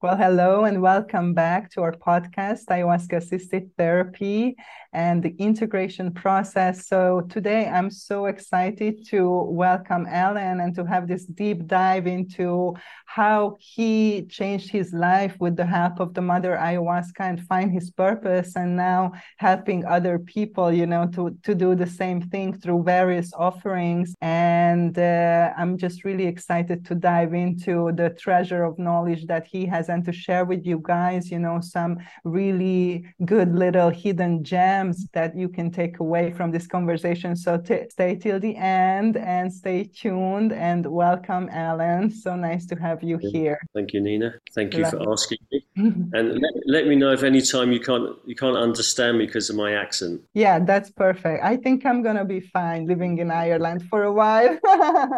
Well, hello and welcome back to our podcast, Ayahuasca Assisted Therapy and the Integration Process. So, today I'm so excited to welcome Alan and to have this deep dive into how he changed his life with the help of the Mother Ayahuasca and find his purpose, and now helping other people, you know, to, to do the same thing through various offerings. And uh, I'm just really excited to dive into the treasure of knowledge that he has and to share with you guys, you know, some really good little hidden gems that you can take away from this conversation. So t- stay till the end and stay tuned and welcome, Alan. So nice to have you here. Thank you, Nina. Thank you for asking me. and let, let, me know if any time you can't you can't understand me because of my accent. Yeah, that's perfect. I think I'm gonna be fine living in Ireland for a while.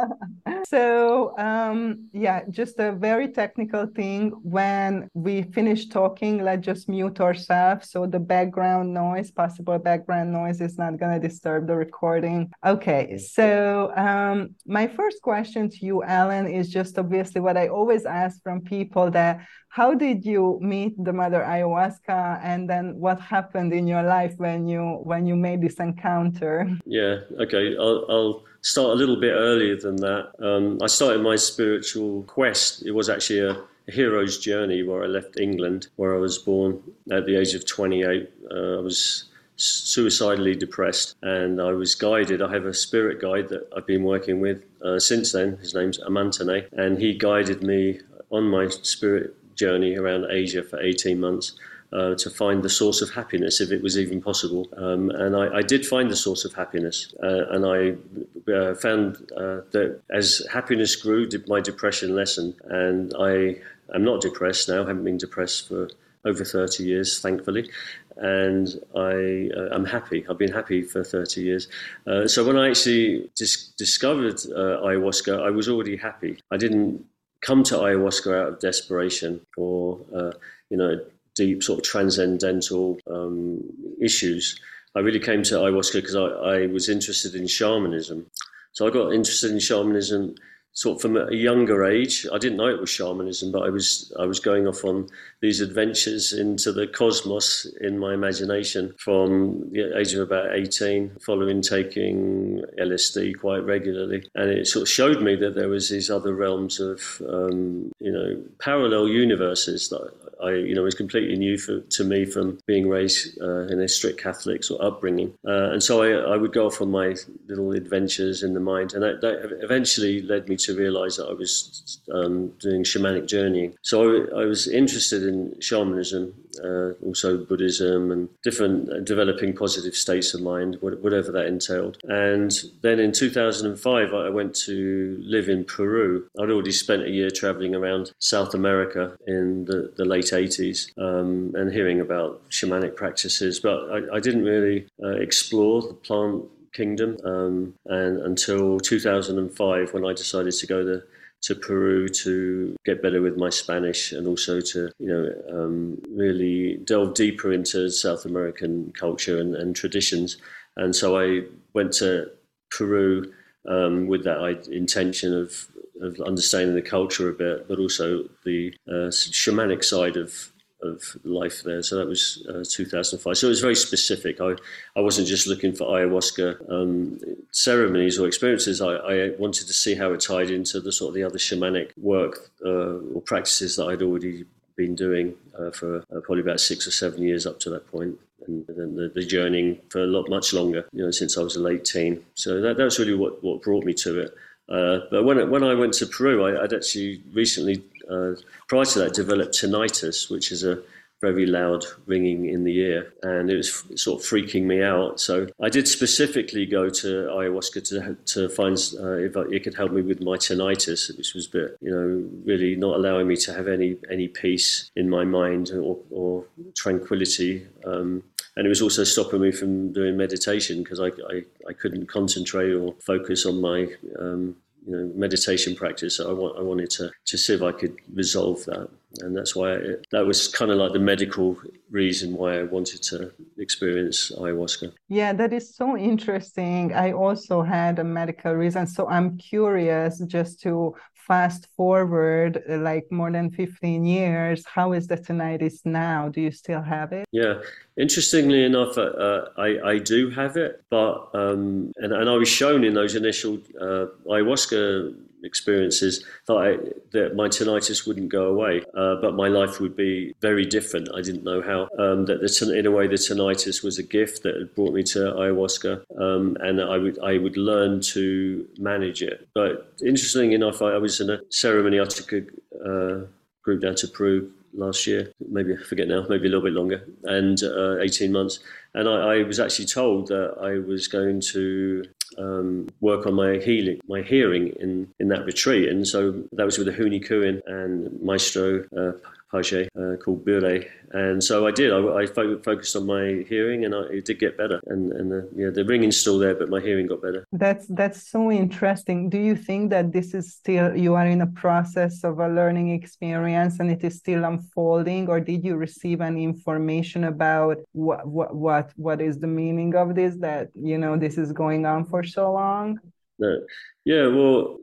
so um, yeah, just a very technical thing. When we finish talking, let's just mute ourselves so the background noise, possible background noise, is not gonna disturb the recording. Okay, so um, my first question to you, Alan, is just obviously what I always ask from people that how did you meet the mother ayahuasca and then what happened in your life when you when you made this encounter? Yeah okay i'll, I'll start a little bit earlier than that. Um, i started my spiritual quest. It was actually a, a, hero's journey where i left england where i was born at the age of 28 uh, i was suicidally depressed and I was guided. I have a spirit guide that I've been working with uh, since then. His name's Amantane and he guided me on my spirit journey around Asia for 18 months. Uh, to find the source of happiness, if it was even possible. Um, and I, I, did find the source of happiness. Uh, and I uh, found uh, that as happiness grew, my depression lessened. And I am not depressed now, I haven't been depressed for over 30 years, thankfully. And I uh, happy. I've been happy for 30 years. Uh, so when I actually dis- discovered ayahuasca, I was already happy. I didn't come to ayahuasca out of desperation or uh, you know deep sort of transcendental um, issues. I really came to ayahuasca because I, I, was interested in shamanism. So I got interested in shamanism sort of from a younger age. I didn't know it was shamanism, but I was I was going off on these adventures into the cosmos in my imagination from the age of about 18, following taking LSD quite regularly, and it sort of showed me that there was these other realms of um, you know parallel universes that I, you know, was completely new for, to me from being raised uh, in a strict Catholic sort of upbringing. Uh, and so I, I, would go off on my little adventures in the mind, and that, that eventually led me to realize that I was um, doing shamanic journeying. So I, I, was interested in shamanism, uh, also Buddhism, and different uh, developing positive states of mind, whatever that entailed. And then in 2005, I went to live in Peru. I'd already spent a year traveling around South America in the, the late 80s um, and hearing about shamanic practices, but I, I didn't really uh, explore the plant kingdom um, and until 2005 when I decided to go to to Peru to get better with my Spanish and also to you know um, really delve deeper into South American culture and, and traditions. And so I went to Peru um, with that intention of of understanding the culture a bit, but also the uh, shamanic side of of life there. So that was uh, 2005. So it was very specific. I, I wasn't just looking for ayahuasca um, ceremonies or experiences. I, I, wanted to see how it tied into the sort of the other shamanic work uh, or practices that I'd already been doing uh, for uh, probably about six or seven years up to that point. And then the, the journeying for a lot much longer, you know, since I was a late teen. So that, that was really what, what brought me to it. Uh, but when when I went to Peru, I, would actually recently, uh, prior to that, developed tinnitus, which is a very loud ringing in the ear, and it was sort of freaking me out. So I did specifically go to ayahuasca to to find uh, if it could help me with my tinnitus, which was a bit, you know, really not allowing me to have any any peace in my mind or, or tranquility. Um, and it was also stopping me from doing meditation because I, I, I, couldn't concentrate or focus on my um, you know meditation practice. I, want, I wanted to, to see if I could resolve that, and that's why it, that was kind of like the medical reason why I wanted to experience ayahuasca. Yeah, that is so interesting. I also had a medical reason, so I'm curious just to fast forward uh, like more than 15 years, how is the tinnitus now? Do you still have it? Yeah, interestingly enough, uh, uh, I, I do have it, but um, and, and I was shown in those initial uh, ayahuasca experiences that, I, that my tinnitus wouldn't go away, uh, but my life would be very different. I didn't know how. Um, that the, in a way, the tinnitus was a gift that had brought me to ayahuasca, um, and I would I would learn to manage it. But interesting enough, I, I was in a ceremony. I took a uh, group down to Peru last year, maybe I forget now, maybe a little bit longer, and uh, 18 months. And I, I, was actually told that I was going to um, work on my healing, my hearing in, in that retreat. And so that was with the Huni Kuin and Maestro uh, Paget uh, called Bure. And so I did. I, I fo- focused on my hearing, and I, it did get better. And and the, yeah, the ringing's still there, but my hearing got better. That's that's so interesting. Do you think that this is still you are in a process of a learning experience, and it is still unfolding, or did you receive any information about what what what what is the meaning of this? That you know this is going on for so long. No. Yeah, well,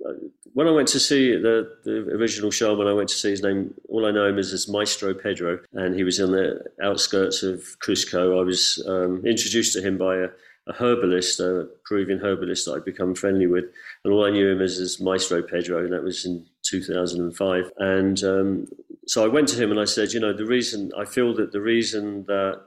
when I went to see the, the original shaman, I went to see his name. All I know him as is Maestro Pedro, and he was on the outskirts of Cusco. I was um, introduced to him by a, a, herbalist, a Peruvian herbalist that I'd become friendly with, and all I knew him as is Maestro Pedro, and that was in 2005. And um, so I went to him and I said, you know, the reason I feel that the reason that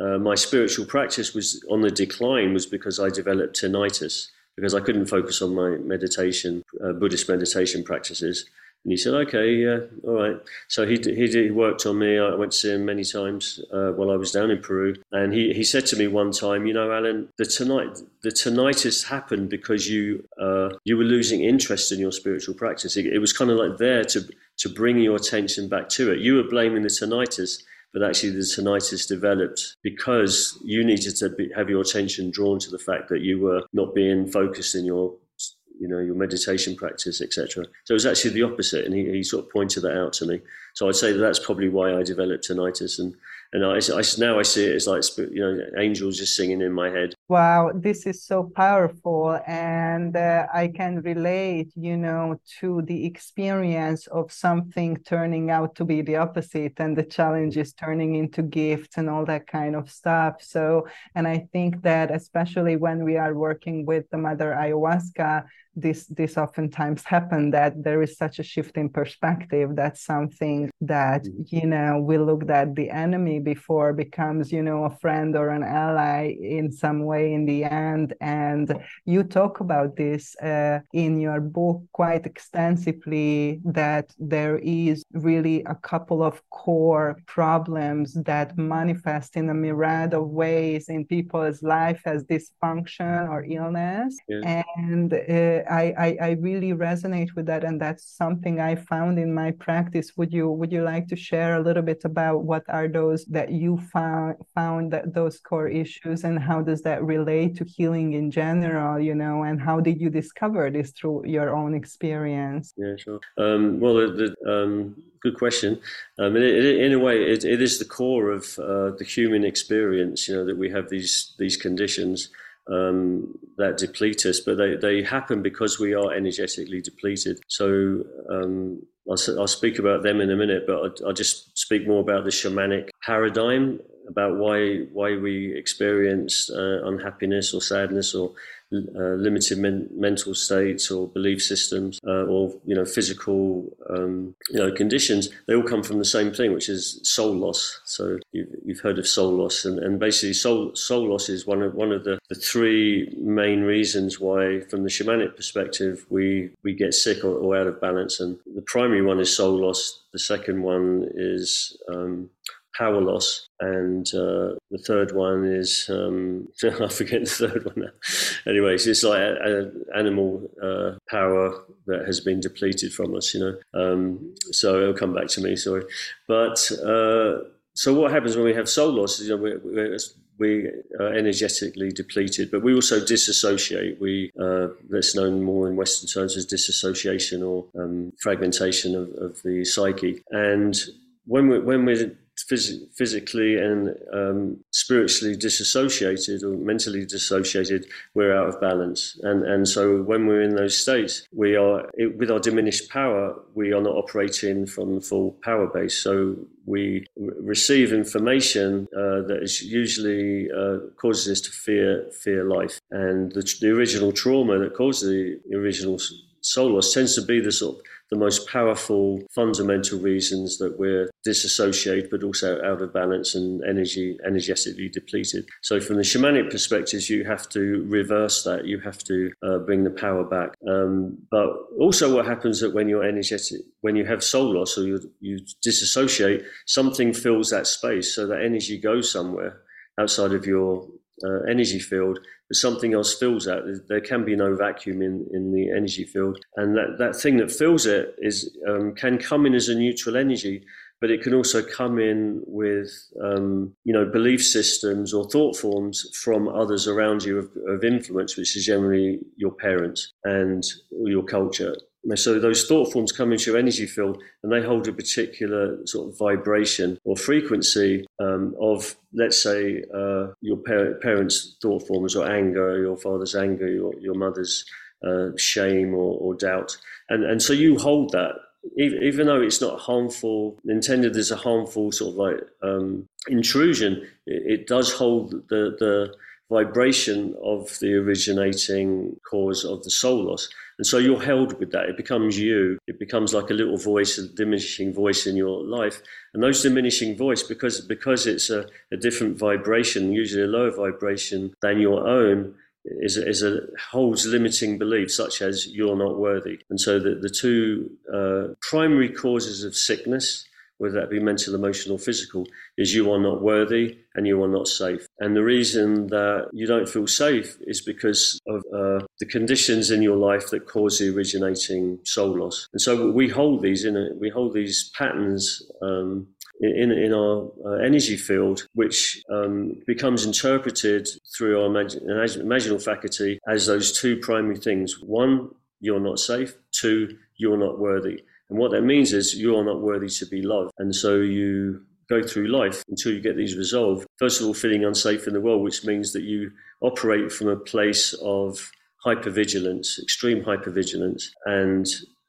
uh, my spiritual practice was on the decline was because I developed tinnitus because I couldn't focus on my meditation, uh, Buddhist meditation practices. And he said, "Okay, yeah, all right." So he he, he worked on me. I went to see him many times uh, while I was down in Peru, and he, he said to me one time, "You know, Alan, the tonight the tinnitus happened because you uh, you were losing interest in your spiritual practice. It, it was kind of like there to to bring your attention back to it. You were blaming the tinnitus." But actually the tinnitus developed because you needed to be, have your attention drawn to the fact that you were not being focused in your you know your meditation practice etc so it was actually the opposite and he, he sort of pointed that out to me. So i'd say that that's probably why i developed tinnitus and and I, I, now I see it as like you know angels just singing in my head. Wow, this is so powerful, and uh, I can relate, you know, to the experience of something turning out to be the opposite, and the challenges turning into gifts and all that kind of stuff. So, and I think that especially when we are working with the mother ayahuasca, this this oftentimes happen that there is such a shift in perspective that something that mm-hmm. you know we looked at the enemy before becomes you know a friend or an ally in some way in the end and you talk about this uh, in your book quite extensively that there is really a couple of core problems that manifest in a myriad of ways in people's life as dysfunction or illness yeah. and uh, I, I, I really resonate with that, and that's something I found in my practice. Would you would you like to share a little bit about what are those that you found found that those core issues, and how does that relate to healing in general? You know, and how did you discover this through your own experience? Yeah, sure. Um, well, the, the um, good question. Um, it, in a way, it, it is the core of uh, the human experience. You know that we have these these conditions um, that deplete us, but they, they happen because we are energetically depleted. So um, I'll, I'll, speak about them in a minute, but I'll, I'll, just speak more about the shamanic paradigm, about why why we experience uh, unhappiness or sadness or uh, limited men- mental states or belief systems uh, or you know physical um, you know conditions they all come from the same thing which is soul loss. So you've, you've heard of soul loss and, and basically soul soul loss is one of one of the, the three main reasons why from the shamanic perspective we we get sick or, or out of balance. And the primary one is soul loss. The second one is um, power loss, and uh, the third one is um, I forget the third one now. Anyways, it's like animal uh, power that has been depleted from us, you know. Um, so it'll come back to me. Sorry, but uh, so what happens when we have soul loss? You know, we, we, we are energetically depleted, but we also disassociate. We uh, that's known more in Western terms as disassociation or um, fragmentation of, of the psyche. And when we when we're phys- physically and um, spiritually disassociated or mentally dissociated, we're out of balance. And and so when we're in those states, we are with our diminished power, we are not operating from the full power base. So we receive information uh, that is usually uh, causes us to fear fear life, and the, the original trauma that causes the original soul loss tends to be the sort of the most powerful fundamental reasons that we're disassociated but also out of balance and energy energetically depleted. So from the shamanic perspectives you have to reverse that. You have to uh, bring the power back. Um, but also what happens that when you're energetic when you have soul loss or you, you disassociate something fills that space. So that energy goes somewhere outside of your uh, energy field but something else fills that. There can be no vacuum in, in the energy field. And that, that thing that fills it is um, can come in as a neutral energy, but it can also come in with um, you know belief systems or thought forms from others around you of, of influence, which is generally your parents and or your culture. So those thought forms come into your energy field and they hold a particular sort of vibration or frequency um, of, let's say, uh, your par- parents' thought forms or anger, your father's anger, your, your mother's uh, shame or, or, doubt. And, and so you hold that, even, though it's not harmful, intended as a harmful sort of like um, intrusion, it does hold the, the vibration of the originating cause of the soul loss. And so you're held with that. It becomes you. It becomes like a little voice, a diminishing voice in your life. And those diminishing voice, because because it's a, a different vibration, usually a lower vibration than your own, is is a holds limiting beliefs such as you're not worthy. And so the, the two uh, primary causes of sickness whether that be mental, emotional, physical, is you are not worthy and you are not safe. And the reason that you don't feel safe is because of uh, the conditions in your life that cause the originating soul loss. And so we hold these in a, we hold these patterns. Um, in, in our uh, energy field, which um, becomes interpreted through our imag- imaginal faculty as those two primary things. One, you're not safe. Two, you're not worthy. And what that means is you are not worthy to be loved. And so you go through life until you get these resolved. First of all, feeling unsafe in the world, which means that you operate from a place of hypervigilance, extreme hypervigilance, and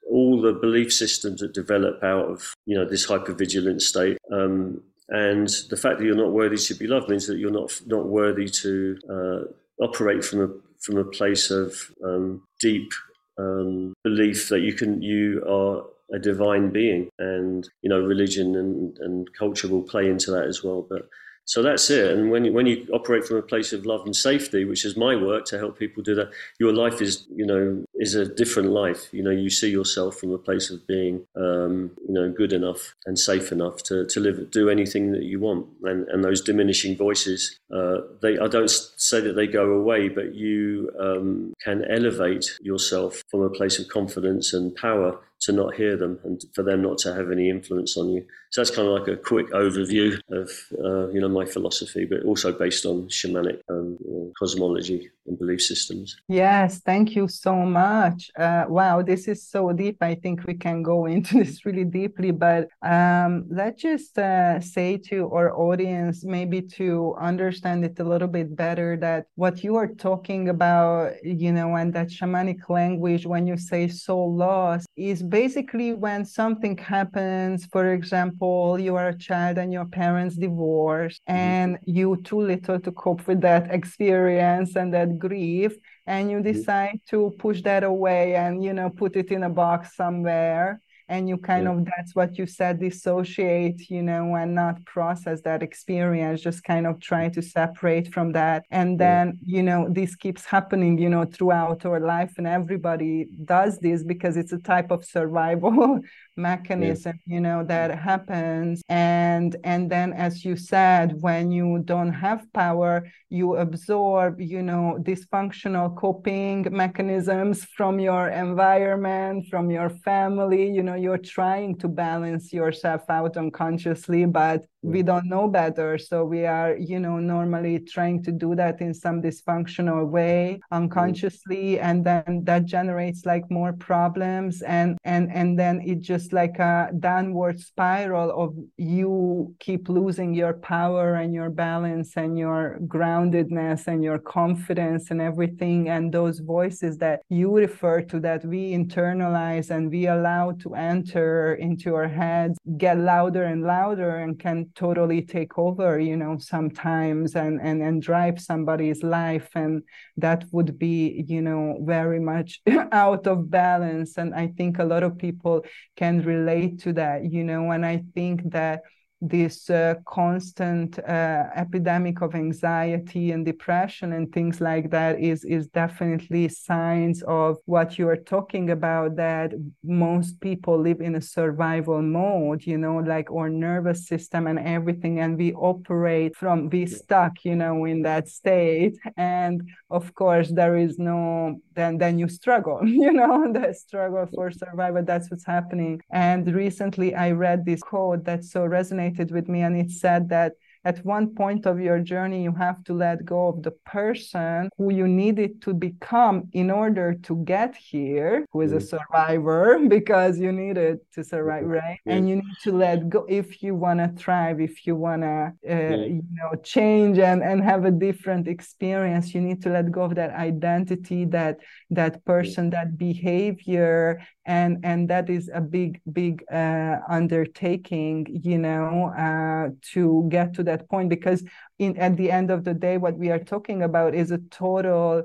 all the belief systems that develop out of you know this hypervigilance state. Um, and the fact that you're not worthy to be loved means that you're not not worthy to uh, operate from a from a place of um, deep um, belief that you can you are a divine being, and you know, religion and, and culture will play into that as well. But so that's it. And when you, when you operate from a place of love and safety, which is my work to help people do that, your life is you know is a different life. You know, you see yourself from a place of being um, you know good enough and safe enough to, to live do anything that you want. And and those diminishing voices, uh, they I don't say that they go away, but you um, can elevate yourself from a place of confidence and power to not hear them and for them not to have any influence on you. So that's kind of like a quick overview of uh, you know my philosophy, but also based on shamanic um, cosmology and belief systems. Yes, thank you so much. Uh, wow, this is so deep. I think we can go into this really deeply, but um, let's just uh, say to our audience, maybe to understand it a little bit better, that what you are talking about, you know, and that shamanic language, when you say soul loss, is basically when something happens, for example, you are a child and your parents divorce, mm-hmm. and you too little to cope with that experience and that grief, and you mm-hmm. decide to push that away and you know put it in a box somewhere and you kind yeah. of that's what you said dissociate you know and not process that experience just kind of try to separate from that and then yeah. you know this keeps happening you know throughout our life and everybody does this because it's a type of survival mechanism yeah. you know that mm-hmm. happens. And and then as you said when you don't have power you absorb you know dysfunctional coping mechanisms from your environment from your family. You know you're trying to balance yourself out unconsciously but we mm-hmm. don't know better. So we are you know normally trying to do that in some dysfunctional way mm-hmm. unconsciously. And then that generates like more problems. And and and then it just like a downward spiral of you keep losing your power and your balance and your groundedness and your confidence and everything. And those voices that you refer to that we internalize and we allow to enter into our heads get louder and louder and can totally take over you know sometimes and and and drive somebody's life. And that would be you know very much out of balance. And i think a lot of people can relate to that you know and i think that this uh, constant uh, epidemic of anxiety and depression and things like that is is definitely signs of what you are talking about that most people live in a survival mode you know like our nervous system and everything and we operate from we stuck you know in that state. And of course there is no then then you struggle you know the struggle for survival. That's what's happening. And recently i read this quote that so resonated with me and it said that at one point of your journey you have to let go of the person who you needed to become in order to get here who is a mm-hmm. survivor because you needed to survive mm-hmm. right? And you need to let go if you want to thrive if you want to uh, you know change and and have a different experience. You need to let go of that identity that that person that behavior and and that is a big big uh, undertaking you know uh, to get to that point because in at the end of the day what we are talking about is a total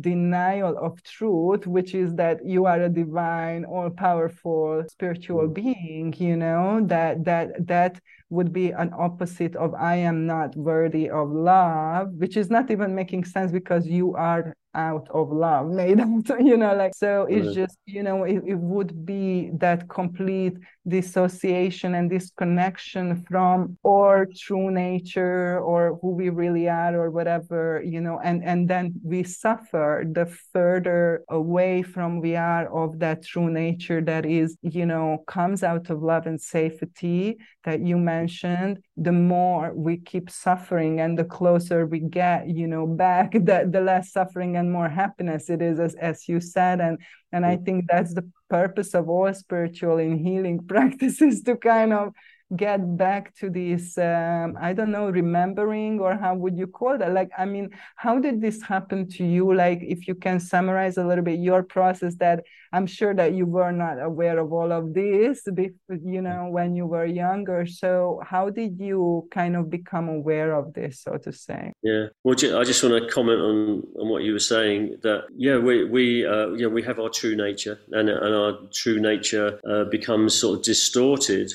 denial of truth which is that you are a divine all powerful spiritual mm. being you know that that that would be an opposite of i am not worthy of love which is not even making sense because you are out of love made out you know like so it's just you know it, it would be that complete dissociation and disconnection from our true nature or who we really are or whatever you know and and then we suffer the further away from we are of that true nature that is you know comes out of love and safety that you mentioned the more we keep suffering and the closer we get you know back the, the less suffering and more happiness it is as, as you said. And and i think that's the purpose of all spiritual and healing practices to kind of get back to this um, i don't know remembering or how would you call that? Like i mean how did this happen to you? Like if you can summarize a little bit your process that i'm sure that you were not aware of all of this you know when you were younger. So how did you kind of become aware of this so to say? Yeah. Well i just want to comment on on what you were saying that yeah we we uh, yeah we have our true nature and, and our true nature uh, becomes sort of distorted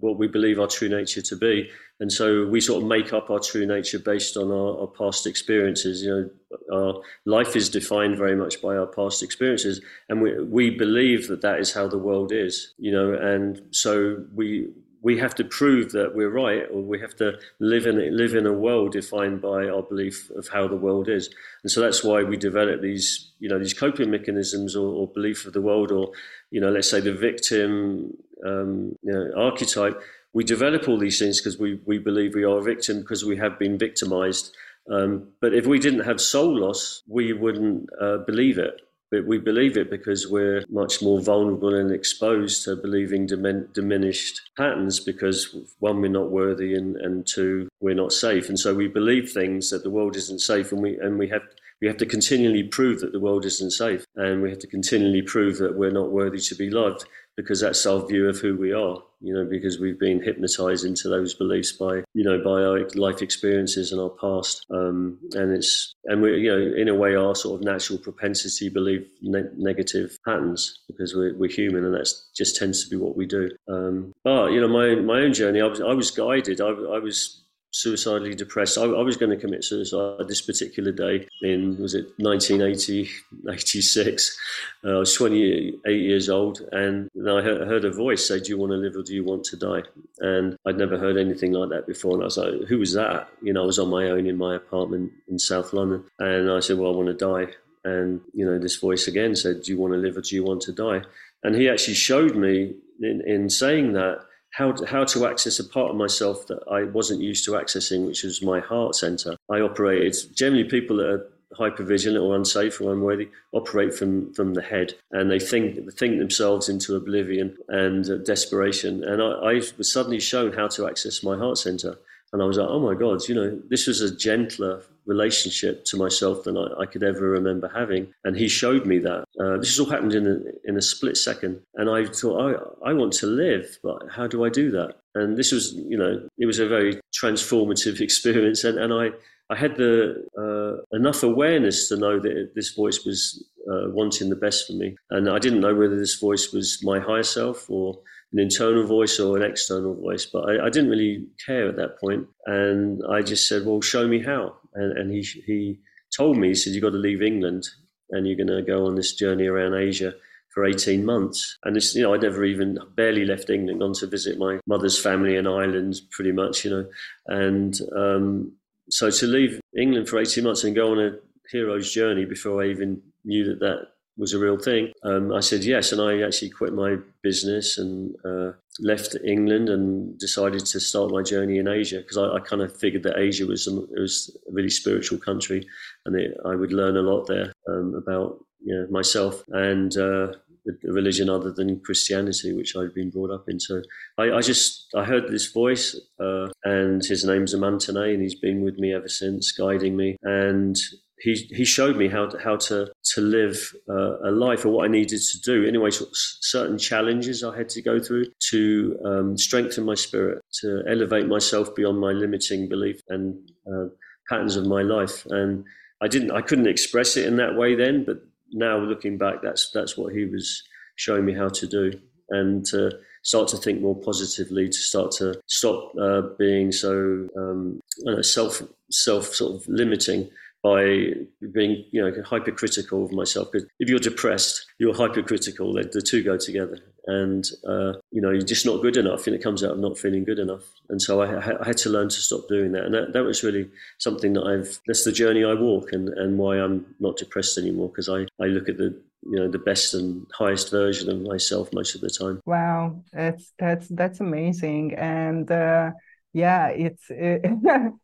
what we believe our true nature to be. And so we sort of make up our true nature based on our, our, past experiences. You know, our life is defined very much by our past experiences, and we we believe that that is how the world is. You know, and so we we have to prove that we're right, or we have to live in live in a world defined by our belief of how the world is. And so that's why we develop these, you know, these coping mechanisms or, or belief of the world, or you know, let's say the victim um, you know, archetype, we develop all these things because we, we believe we are a victim because we have been victimized. Um, but if we didn't have soul loss, we wouldn't uh, believe it. But we believe it because we're much more vulnerable and exposed to believing dimin- diminished patterns because one, we're not worthy, and, and two, we're not safe. And so we believe things that the world isn't safe, and we and we have we have to continually prove that the world isn't safe, and we have to continually prove that we're not worthy to be loved because that's our view of who we are, you know, because we've been hypnotized into those beliefs by, you know, by our life experiences and our past. Um, and it's, and we, you know, in a way, our sort of natural propensity believe ne- negative patterns because we're, we're human and that just tends to be what we do. Um, but, you know, my, my own journey, I was, I was guided. I, I was suicidally depressed. I, I, was going to commit suicide this particular day in, was it 1980, 86? Uh, I was 28 years old and I heard, heard, a voice say, Do you want to live or do you want to die? And I'd never heard anything like that before. And I was like, Who was that? You know, I was on my own in my apartment in South London. And I said, Well, I want to die. And, you know, this voice again said, Do you want to live or do you want to die? And he actually showed me in, in saying that, how to, how to access a part of myself that I wasn't used to accessing, which was my heart center. I operated generally people that are hypervigilant or unsafe or unworthy operate from from the head and they think think themselves into oblivion and uh, desperation and I, I was suddenly shown how to access my heart center and I was like, oh my God, you know, this was a gentler relationship to myself than I, I could ever remember having. And he showed me that. Uh, this all happened in a, in a split second. And I thought, I, I want to live, but how do I do that? And this was, you know, it was a very transformative experience. And, and I, I had the uh, enough awareness to know that this voice was uh, wanting the best for me, and I didn't know whether this voice was my higher self or an internal voice or an external voice, but I, I, didn't really care at that point. And I just said, "Well, show me how." And, and he he told me, he said, "You've got to leave England, and you're going to go on this journey around Asia." For 18 months. And this, you know, I'd never even barely left England, gone to visit my mother's family in Ireland, pretty much, you know. And um, so to leave England for 18 months and go on a hero's journey before I even knew that that was a real thing. Um, I said yes, and I actually quit my business and uh, left England and decided to start my journey in Asia because I, I, kind of figured that Asia was a, was a really spiritual country, and it, I would learn a lot there um, about you know, myself and uh, a religion other than Christianity, which I'd been brought up in. So I, I just I heard this voice, uh, and his name's Amantane, and he's been with me ever since, guiding me. And he he showed me how to, how to to live uh, a life or what I needed to do. Anyway, certain challenges I had to go through to um, strengthen my spirit, to elevate myself beyond my limiting belief and uh, patterns of my life. And I didn't, I couldn't express it in that way then, but now looking back, that's that's what he was showing me how to do, and to start to think more positively, to start to stop uh, being so um, know, self self sort of limiting by being you know hypercritical of myself. Because if you're depressed you're hypercritical. The, the two go together. And uh, you know you're just not good enough and it comes out of not feeling good enough. And so I, I, had to learn to stop doing that. And that, that was really something that I've that's the journey I walk and, and why I'm not depressed anymore because I, I look at the you know the best and highest version of myself most of the time. Wow. That's that's that's amazing. And uh yeah it's uh,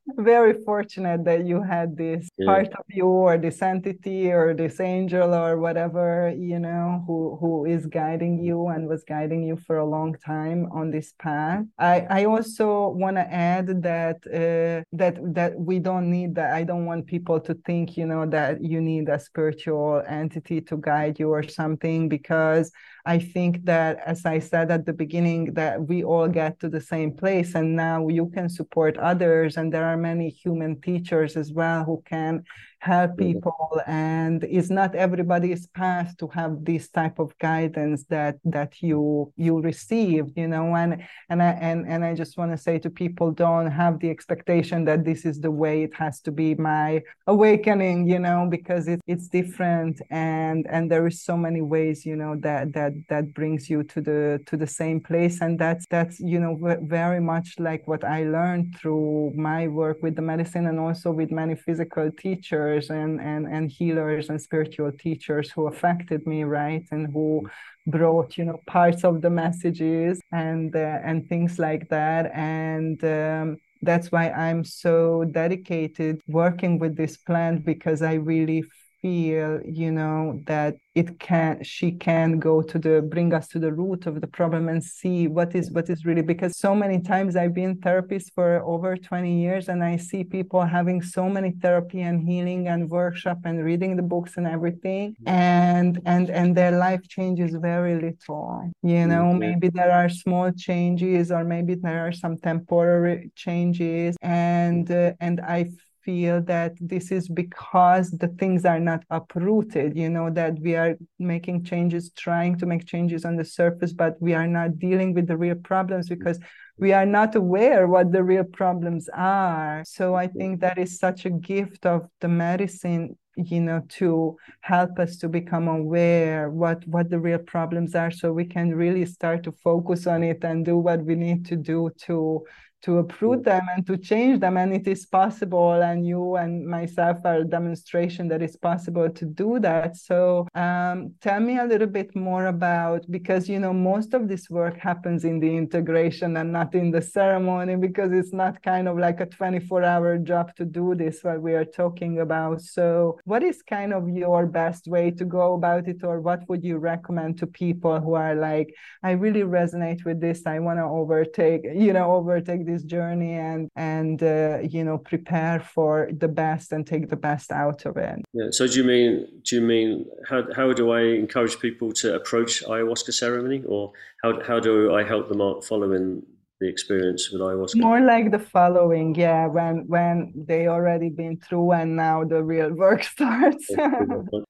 very fortunate that you had this yeah. part of you or this entity or this angel or whatever you know who who is guiding you and was guiding you for a long time on this path i i also want to add that uh, that that we don't need that i don't want people to think you know that you need a spiritual entity to guide you or something because I think that, as I said at the beginning, that we all get to the same place, and now you can support others, and there are many human teachers as well who can help mm-hmm. people and it's not everybody's path to have this type of guidance that that you you received you know and and i and, and i just want to say to people don't have the expectation that this is the way it has to be my awakening you know because it, it's different and and there is so many ways you know that that that brings you to the to the same place and that's that's you know very much like what i learned through my work with the medicine and also with many physical teachers and, and, and healers and spiritual teachers who affected me, right? And who brought, you know, parts of the messages and, uh, and things like that. And, um, that's why I'm so dedicated working with this plant because I really feel you know that it can she can go to the bring us to the root of the problem and see what is what is really because so many times i've been therapist for over 20 years and i see people having so many therapy and healing and workshop and reading the books and everything and and and their life changes very little you know mm-hmm. maybe there are small changes or maybe there are some temporary changes and uh, and i feel that this is because the things are not uprooted you know that we are making changes trying to make changes on the surface but we are not dealing with the real problems because we are not aware what the real problems are. So i mm-hmm. think that is such a gift of the medicine you know to help us to become aware what what the real problems are so we can really start to focus on it and do what we need to do to to uproot them and to change them and it is possible and you and myself are a demonstration that it's possible to do that. So um, tell me a little bit more about because you know most of this work happens in the integration and not in the ceremony because it's not kind of like a 24 hour job to do this what we are talking about. So what is kind of your best way to go about it or what would you recommend to people who are like i really resonate with this. I want to overtake you know overtake this journey and and uh, you know prepare for the best and take the best out of it. Yeah so do you mean do you mean how, how do i encourage people to approach ayahuasca ceremony or how, how do i help them out following the experience with ayahuasca? More like the following, yeah, when when they already been through and now the real work starts.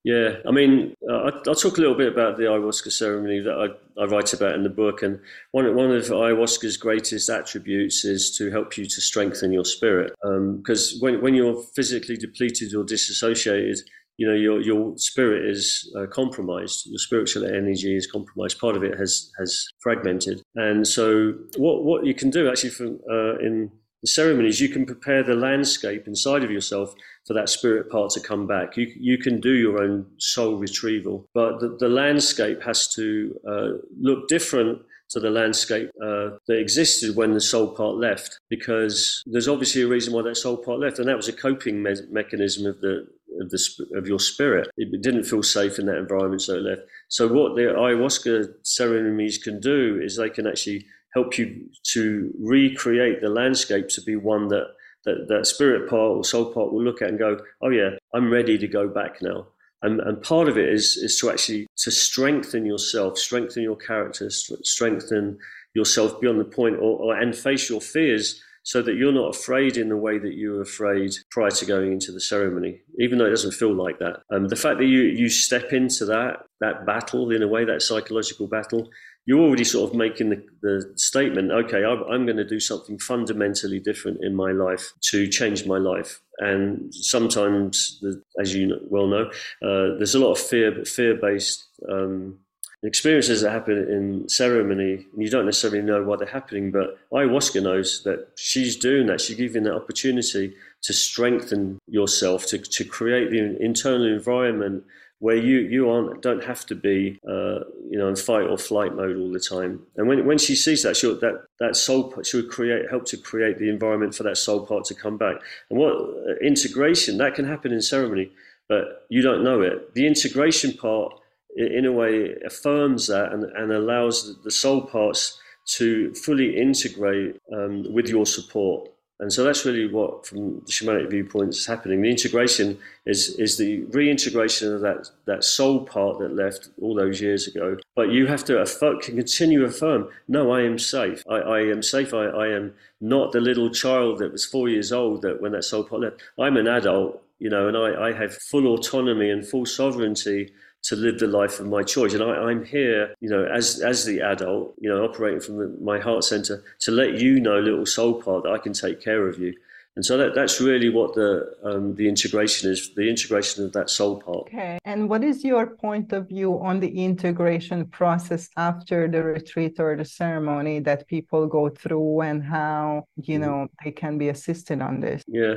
yeah, I mean, uh, I'll talk a little bit about the ayahuasca ceremony that I, I write about in the book, and one one of ayahuasca's greatest attributes is to help you to strengthen your spirit, because um, when when you're physically depleted or disassociated you know your your spirit is uh, compromised. Your spiritual energy is compromised. Part of it has has fragmented. And so what what you can do actually from uh, in the ceremonies you can prepare the landscape inside of yourself for that spirit part to come back. You you can do your own soul retrieval but the, the landscape has to uh, look different to the landscape uh, that existed when the soul part left, because there's obviously a reason why that soul part left, and that was a coping me- mechanism of the of the of your spirit. It didn't feel safe in that environment, so it left. So what the ayahuasca ceremonies can do is they can actually help you to recreate the landscape to be one that that, that spirit part or soul part will look at and go, oh yeah, I'm ready to go back now. And, and part of it is is to actually to strengthen yourself, strengthen your character, strengthen yourself beyond the point, or, or and face your fears so that you're not afraid in the way that you were afraid prior to going into the ceremony, even though it doesn't feel like that. Um, the fact that you, you step into that, that battle, in a way, that psychological battle, you're already sort of making the, the statement, okay, I'm, I'm going to do something fundamentally different in my life to change my life. And sometimes, as you well know, uh, there's a lot of fear, fear-based um, experiences that happen in ceremony, and you don't necessarily know why they're happening, but ayahuasca knows that she's doing that. She's giving that opportunity to strengthen yourself, to, to create the internal environment where you, you aren't, don't have to be, uh, you know, in fight or flight mode all the time. And when, when she sees that, she'll, that, that soul, part, she'll create, help to create the environment for that soul part to come back. And what uh, integration, that can happen in ceremony, but you don't know it. The integration part in a way affirms that and, and allows the soul parts to fully integrate um, with your support. And so that's really what, from the shamanic viewpoint, is happening. The integration is is the reintegration of that that soul part that left all those years ago. But you have to affirm, continue to affirm, no, I am safe. I, I am safe. I, I am not the little child that was four years old that when that soul part left. I'm an adult, you know, and I, I have full autonomy and full sovereignty to live the life of my choice. And I, am here, you know, as as the adult, you know, operating from the, my heart center to let you know, little soul part, that I can take care of you. And so that, that's really what the um, the integration is, the integration of that soul part. Okay. And what is your point of view on the integration process after the retreat or the ceremony that people go through and how, you mm-hmm. know, they can be assisted on this? Yeah.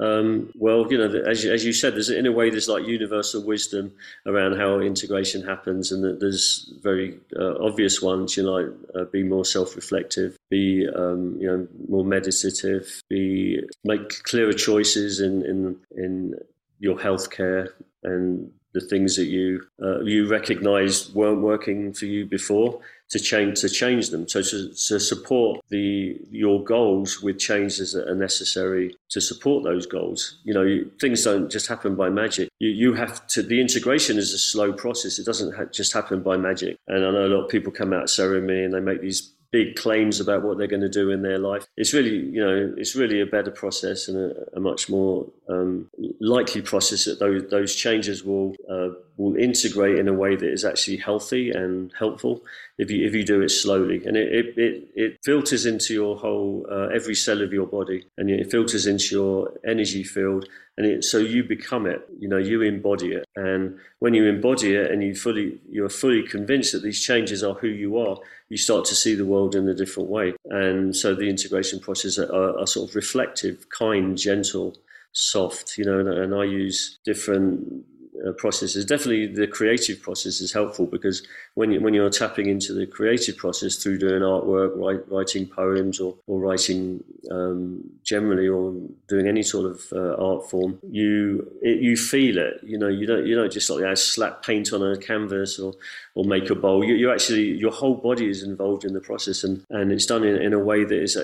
Um, well, you know, as, as you said, there's in a way there's like universal wisdom around how integration happens, and that there's very uh, obvious ones. You know, like, uh, be more self-reflective, be um, you know more meditative, be make clearer choices in in in your healthcare and the things that you uh, you recognise weren't working for you before to change to change them. So to, to support the your goals with changes that are necessary to support those goals. You know, things don't just happen by magic. You you have to. The integration is a slow process. It doesn't ha- just happen by magic. And I know a lot of people come out of ceremony and they make these big claims about what they're going to do in their life. It's really, you know, it's really a better process and a, a much more um, likely process that those those changes will uh, will integrate in a way that is actually healthy and helpful if you if you do it slowly, and it it, it, it filters into your whole uh, every cell of your body, and it filters into your energy field, and it, so you become it. You know, you embody it, and when you embody it, and you fully you're fully convinced that these changes are who you are, you start to see the world in a different way, and so the integration process are, are sort of reflective, kind, gentle soft, you know, and, and I use different uh, processes. Definitely, the creative process is helpful because when you, when you're tapping into the creative process through doing artwork, write, writing poems, or or writing um, generally, or doing any sort of uh, art form, you it, you feel it. You know, you don't you don't just like yeah, slap paint on a canvas or or make a bowl. You, you actually your whole body is involved in the process, and, and it's done in, in a way that is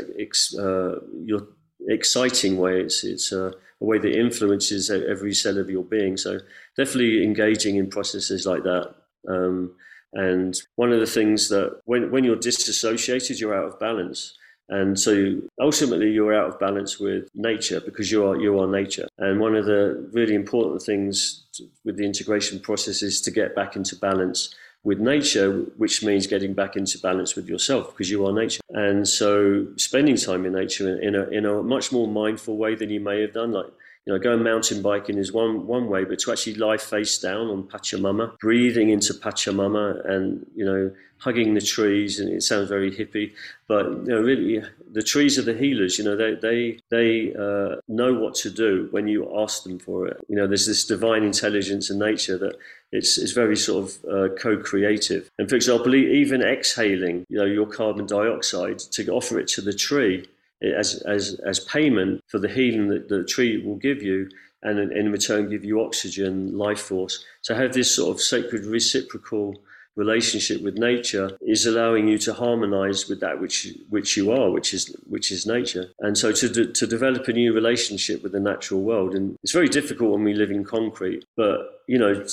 uh, your exciting way. It's it's a, way that influences every cell of your being. So definitely engaging in processes like that. Um, and one of the things that when when you're disassociated, you're out of balance. And so ultimately you're out of balance with nature because you are you are nature. And one of the really important things with the integration process is to get back into balance with nature, which means getting back into balance with yourself because you are nature. And so spending time in nature in a, in a much more mindful way than you may have done, like you know, going mountain biking is one one way, but to actually lie face down on Pachamama, breathing into Pachamama, and you know, hugging the trees, and it sounds very hippie, but you know, really, the trees are the healers. You know, they they they uh, know what to do when you ask them for it. You know, there's this divine intelligence in nature that it's, it's very sort of uh, co-creative. And for example, even exhaling, you know, your carbon dioxide to offer it to the tree as, as, as payment for the healing that the tree will give you and in return give you oxygen, life force. So have this sort of sacred reciprocal relationship with nature is allowing you to harmonize with that which which you are which is which is nature and so to de- to develop a new relationship with the natural world and it's very difficult when we live in concrete but you know,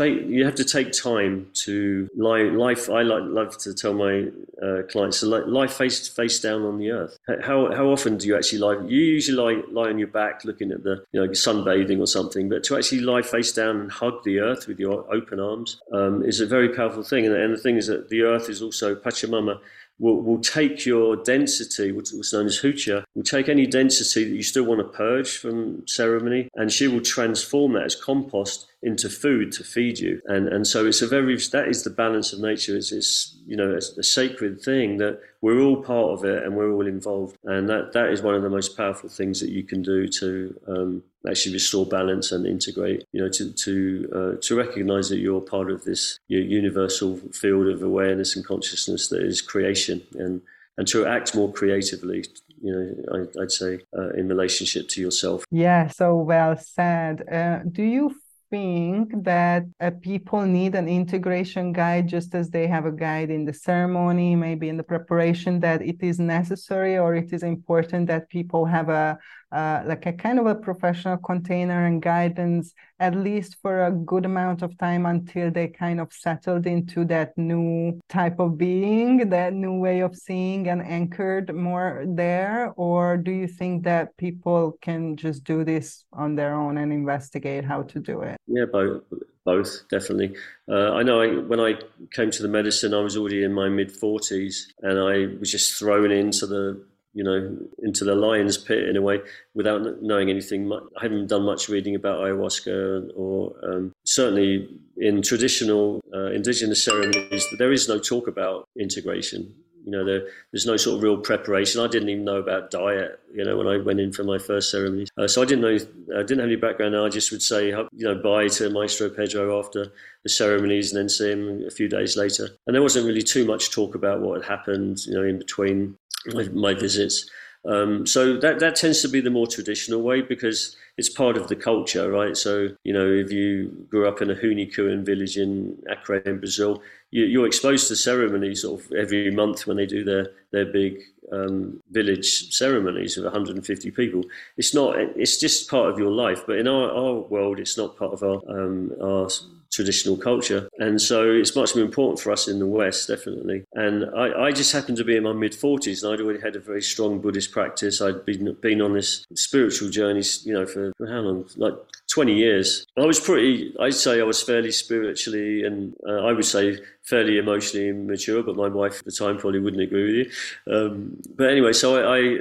you have to take time to lie, life. I like, love to tell my uh, clients to lie face face down on the earth. How how often do you actually lie? You usually lie lie on your back, looking at the you know sunbathing or something. But to actually lie face down and hug the earth with your open arms um, is a very powerful thing. And, and the thing is that the earth is also Pachamama will, will take your density, what's known as hucha, will take any density that you still want to purge from ceremony, and she will transform that as compost into food to feed you. And and so it's a very that is the balance of nature. It's, it's you know a, a sacred thing that we're all part of it and we're all involved. And that that is one of the most powerful things that you can do to um, actually restore balance and integrate. You know to to uh, to recognize that you're part of this universal field of awareness and consciousness that is creation and and to act more creatively you know I, would say uh, in relationship to yourself yeah so well said uh, do you think that uh, people need an integration guide just as they have a guide in the ceremony, maybe in the preparation, that it is necessary or it is important that people have a, uh, like a kind of a professional container and guidance, at least for a good amount of time until they kind of settled into that new type of being, that new way of seeing and anchored more there? Or do you think that people can just do this on their own and investigate how to do it? Yeah, both both definitely. Uh, I know I, when I came to the medicine, I was already in my mid forties, and I was just thrown into the you know, into the lion's pit in a way without knowing anything. I haven't done much reading about ayahuasca, or um, certainly in traditional uh, indigenous ceremonies, there is no talk about integration. You know, there, there's no sort of real preparation. I didn't even know about diet. You know, when I went in for my first ceremony, uh, so I didn't know. I didn't have any background. I just would say, you know, bye to Maestro Pedro after the ceremonies, and then see him a few days later. And there wasn't really too much talk about what had happened. You know, in between my, my visits. Um, so that that tends to be the more traditional way because it's part of the culture, right? So you know, if you grew up in a Hunikuan village in Acre in Brazil, you, are exposed to ceremonies sort of every month when they do their their big um, village ceremonies of 150 people. It's not. It's just part of your life. But in our, our world, it's not part of our um, our traditional culture. And so it's much more important for us in the West, definitely. And I, I just happened to be in my mid 40s and I'd already had a very strong Buddhist practice. I'd been, been on this spiritual journey, you know, for, how long? Like 20 years. I was pretty, I'd say I was fairly spiritually and uh, I would say fairly emotionally mature, but my wife at the time probably wouldn't agree with you. Um, but anyway, so I, I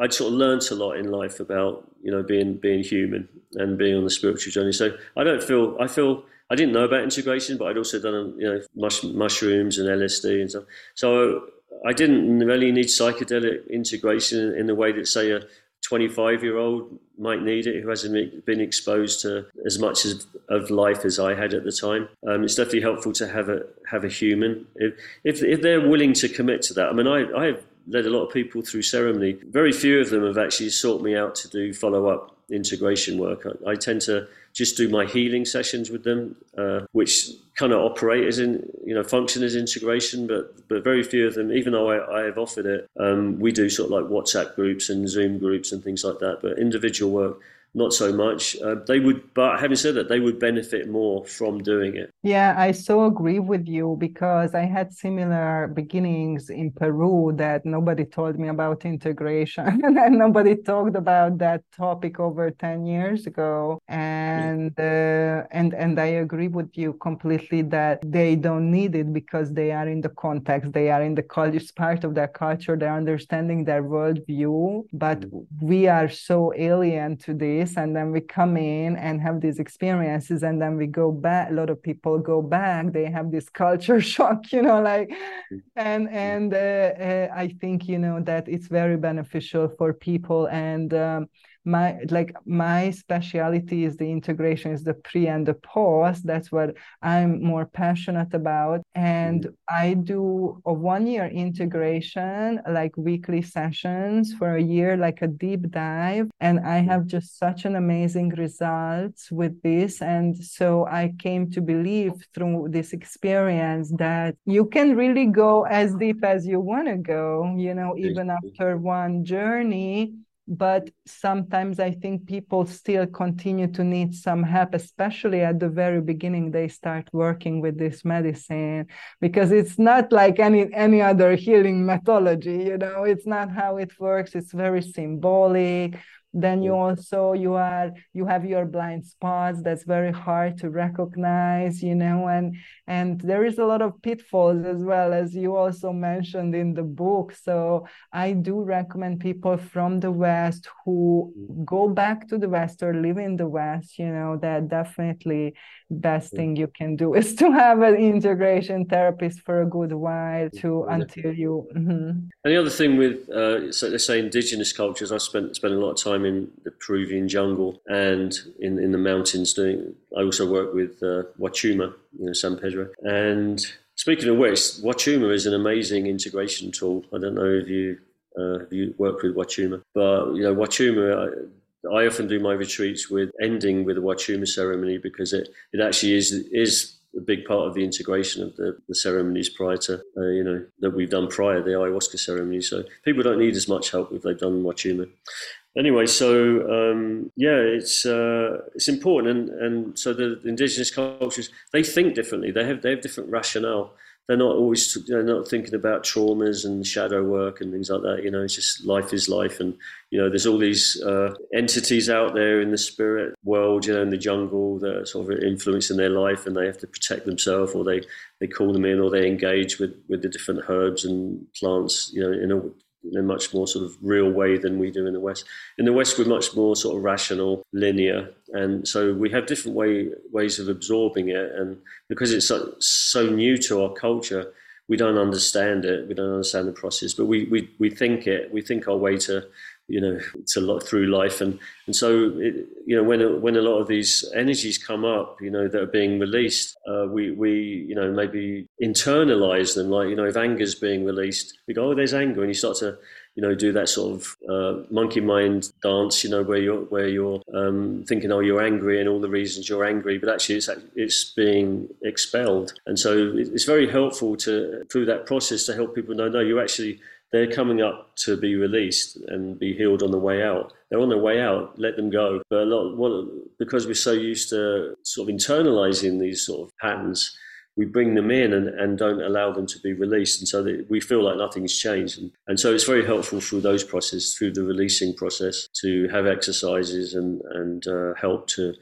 I'd sort of learnt a lot in life about you know being being human and being on the spiritual journey. So I don't feel I feel I didn't know about integration, but I'd also done you know mush, mushrooms and LSD and stuff. So I didn't really need psychedelic integration in the way that say a 25 year old might need it who hasn't been exposed to as much as, of life as I had at the time. Um, it's definitely helpful to have a have a human if, if if they're willing to commit to that. I mean, I I have led a lot of people through ceremony. Very few of them have actually sought me out to do follow up integration work. I, I, tend to just do my healing sessions with them, uh, which kind of operate as in, you know, function as integration, but but very few of them, even though I, I have offered it, um, we do sort of like WhatsApp groups and Zoom groups and things like that. But individual work, not so much. Uh, they would, but having said that, they would benefit more from doing it. Yeah, I so agree with you because I had similar beginnings in Peru that nobody told me about integration and nobody talked about that topic over 10 years ago. And uh, and and I agree with you completely that they don't need it because they are in the context, they are in the culture, it's part of their culture, they're understanding their worldview. But we are so alien to this and then we come in and have these experiences and then we go back a lot of people go back they have this culture shock you know like and and uh, uh, i think you know that it's very beneficial for people and um, my like my specialty is the integration is the pre and the post. That's what i'm more passionate about. And mm-hmm. i do a one year integration like weekly sessions for a year like a deep dive. And i have just such an amazing results with this. And so i came to believe through this experience that you can really go as deep as you want to go you know even after one journey but sometimes i think people still continue to need some help especially at the very beginning they start working with this medicine because it's not like any any other healing methodology you know it's not how it works it's very symbolic then you also you are you have your blind spots that's very hard to recognize you know and and there is a lot of pitfalls as well as you also mentioned in the book so i do recommend people from the west who mm. go back to the west or live in the west you know that definitely best thing you can do is to have an integration therapist for a good while to until you mm-hmm. and the other thing with uh, so let's say indigenous cultures i've spent spent a lot of time in the peruvian jungle and in, in the mountains doing i also work with uh, wachuma you know san pedro and speaking of which wachuma is an amazing integration tool i don't know if you uh, have you worked with Wachuma? But you know, Wachuma, I often do my retreats with ending with a Wachuma ceremony because it, it actually is is a big part of the integration of the, the ceremonies prior to uh, you know that we've done prior the ayahuasca ceremony. So people don't need as much help if they've done Wachuma. Anyway, so um, yeah, it's uh, it's important, and, and so the indigenous cultures they think differently. They have they have different rationale they're not always they're not thinking about traumas and shadow work and things like that. You know, it's just life is life, and you know, there's all these uh, entities out there in the spirit world, you know, in the jungle that are sort of influencing their life, and they have to protect themselves, or they they call them in, or they engage with with the different herbs and plants, you know, in a in a much more sort of real way than we do in the West. In the West, we're much more sort of rational, linear, and so we have different way ways of absorbing it. And because it's so, so new to our culture, we don't understand it. We don't understand the process, but we we, we think it. We think our way to you know to lot through life. And and so it, you know when when a lot of these energies come up you know that are being released uh, we we you know maybe internalize them. Like you know if anger is being released we go oh there's anger. And you start to you know do that sort of uh, monkey mind dance you know where you're where you're um, thinking oh you're angry and all the reasons you're angry. But actually it's it's being expelled. And so it's very helpful to through that process to help people know no you're actually they're coming up to be released and be healed on the way out. They're on their way out, let them go. But a lot, because we're so used to sort of internalizing these sort of patterns, we bring them in and, and don't allow them to be released. And so we feel like nothing's changed. And, and so it's very helpful through those processes, through the releasing process, to have exercises and, and uh, help to,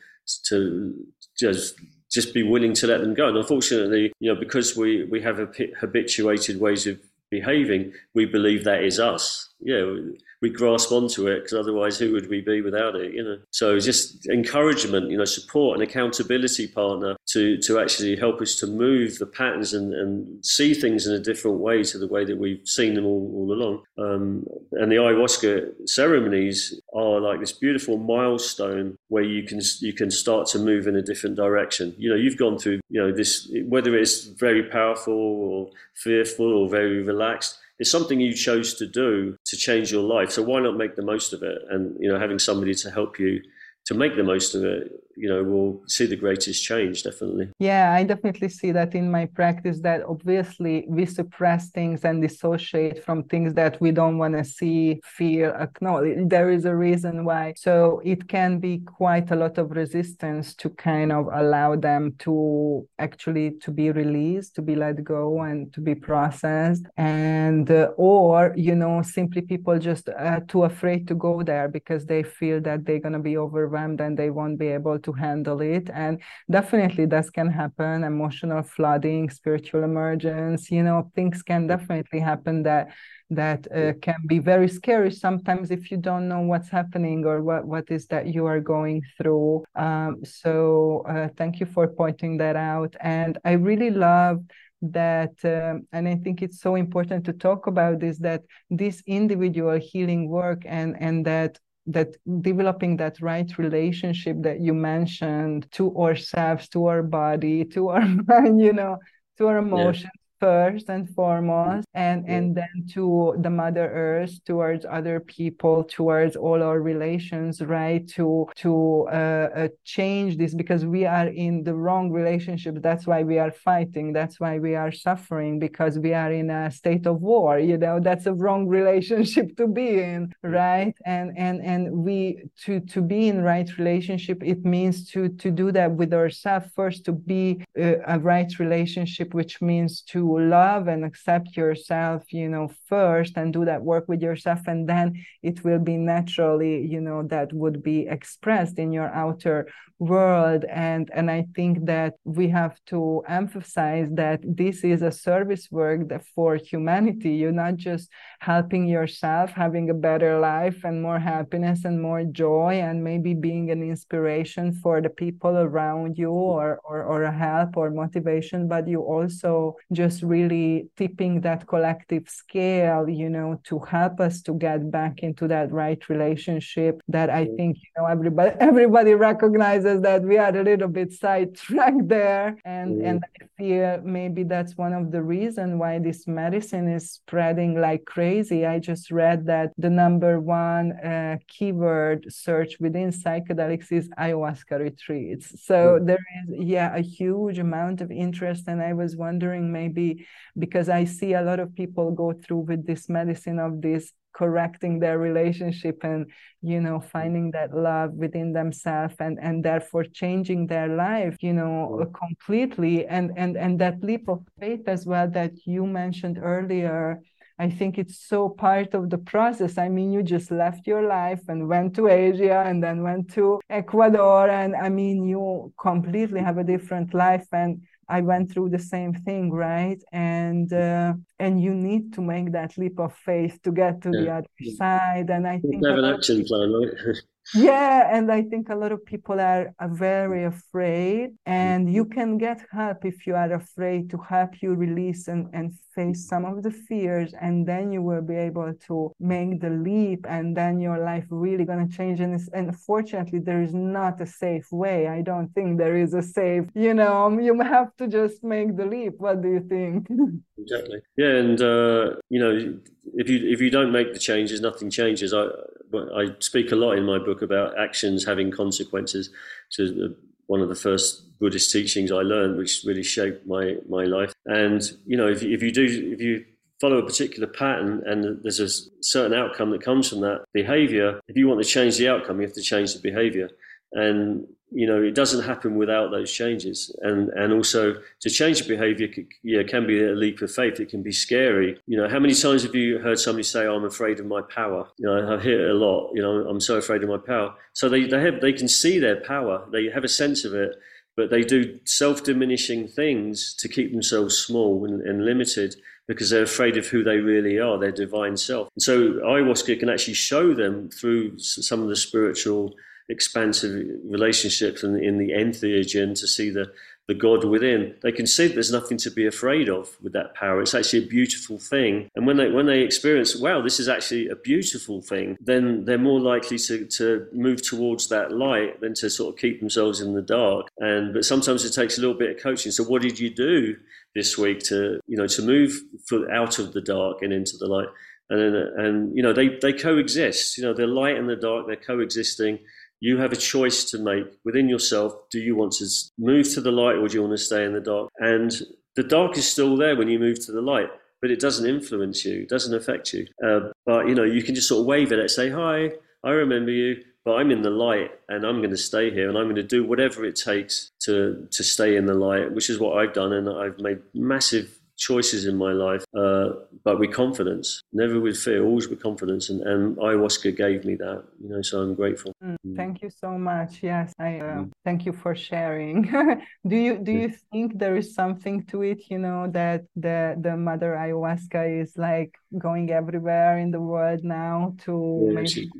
to just just be willing to let them go. And unfortunately, you know, because we, we have habituated ways of behaving, we believe that is us. Yeah, we grasp onto it because otherwise, who would we be without it? You know. So just encouragement, you know, support, and accountability partner to to actually help us to move the patterns and, and see things in a different way to the way that we've seen them all, all along. Um, and the ayahuasca ceremonies are like this beautiful milestone where you can you can start to move in a different direction. You know, you've gone through you know this whether it's very powerful or fearful or very relaxed it's something you chose to do to change your life. So why not make the most of it? And you know, having somebody to help you to make the most of it you know will see the greatest change definitely. Yeah i definitely see that in my practice that obviously we suppress things and dissociate from things that we don't want to see feel acknowledge. There is a reason why. So it can be quite a lot of resistance to kind of allow them to actually to be released to be let go and to be processed. And uh, or you know simply people just uh, too afraid to go there because they feel that they're going to be overwhelmed and they won't be able to handle it. And definitely this can happen emotional flooding spiritual emergence you know things can definitely happen that that uh, can be very scary sometimes if you don't know what's happening or what what is that you are going through. Um, so uh, thank you for pointing that out. And i really love that um, and i think it's so important to talk about this that this individual healing work and and that that developing that right relationship that you mentioned to ourselves to our body to our mind you know to our emotions first and foremost and and then to the mother earth towards other people towards all our relations right to to uh, uh, change this because we are in the wrong relationship. That's why we are fighting. That's why we are suffering because we are in a state of war you know? That's a wrong relationship to be in right? And and and we to to be in right relationship it means to to do that with ourselves. First to be uh, a right relationship which means to love and accept yourself you know first and do that work with yourself and then it will be naturally you know that would be expressed in your outer world and and i think that we have to emphasize that this is a service work for humanity. You're not just helping yourself having a better life and more happiness and more joy and maybe being an inspiration for the people around you or or, or a help or motivation but you also just really tipping that collective scale you know to help us to get back into that right relationship that i think you know everybody everybody recognizes that we are a little bit sidetracked there and mm. and i feel maybe that's one of the reasons why this medicine is spreading like crazy i just read that the number one uh, keyword search within psychedelics is ayahuasca retreats so mm. there is yeah a huge amount of interest and i was wondering maybe because i see a lot of people go through with this medicine of this correcting their relationship and you know finding that love within themselves and and therefore changing their life you know mm-hmm. completely and and and that leap of faith as well that you mentioned earlier I think it's so part of the process. I mean, you just left your life and went to Asia and then went to Ecuador. And I mean, you completely have a different life. And I went through the same thing, right? And uh, and you need to make that leap of faith to get to yeah. the other side. And I think have an action plan, right? yeah and i think a lot of people are, are very afraid and you can get help if you are afraid to help you release and, and face some of the fears and then you will be able to make the leap and then your life really going to change and, and unfortunately there is not a safe way. I don't think there is a safe you know you have to just make the leap. What do you think? Exactly. Yeah and uh, you know if you if you don't make the changes nothing changes i I speak a lot in my book about actions having consequences. So one of the first Buddhist teachings I learned, which really shaped my my life. And you know, if if you do if you follow a particular pattern and there's a certain outcome that comes from that behavior, if you want to change the outcome, you have to change the behavior. And you know it doesn't happen without those changes. And and also to change the behavior yeah can be a leap of faith. It can be scary. You know how many times have you heard somebody say i'm afraid of my power you know i hear it a lot. You know i'm so afraid of my power. So they they have they can see their power. They have a sense of it. But they do self-diminishing things to keep themselves small and, and limited because they're afraid of who they really are, their divine self. And so ayahuasca can actually show them through some of the spiritual expansive relationships in, in the entheogen to see the, the God within, they can see that there's nothing to be afraid of with that power. It's actually a beautiful thing. And when they when they experience, wow, this is actually a beautiful thing, then they're more likely to, to move towards that light than to sort of keep themselves in the dark. And but sometimes it takes a little bit of coaching. So what did you do this week to you know to move out of the dark and into the light? And and you know they they coexist. You know the light and the dark they're coexisting you have a choice to make within yourself. Do you want to move to the light or do you want to stay in the dark? And the dark is still there when you move to the light, but it doesn't influence you, doesn't affect you. Uh, but you know, you can just sort of wave at it, say, "Hi, I remember you." But I'm in the light, and I'm going to stay here, and I'm going to do whatever it takes to to stay in the light, which is what I've done, and I've made massive choices in my life, uh, but with confidence, never with fear, always with confidence. And, and ayahuasca gave me that, you know, so I'm grateful. Mm, mm. thank you so much. Yes, I uh, mm. thank you for sharing. do you do you think there is something to it? You know that the the mother ayahuasca is like going everywhere in the world now to yeah, she,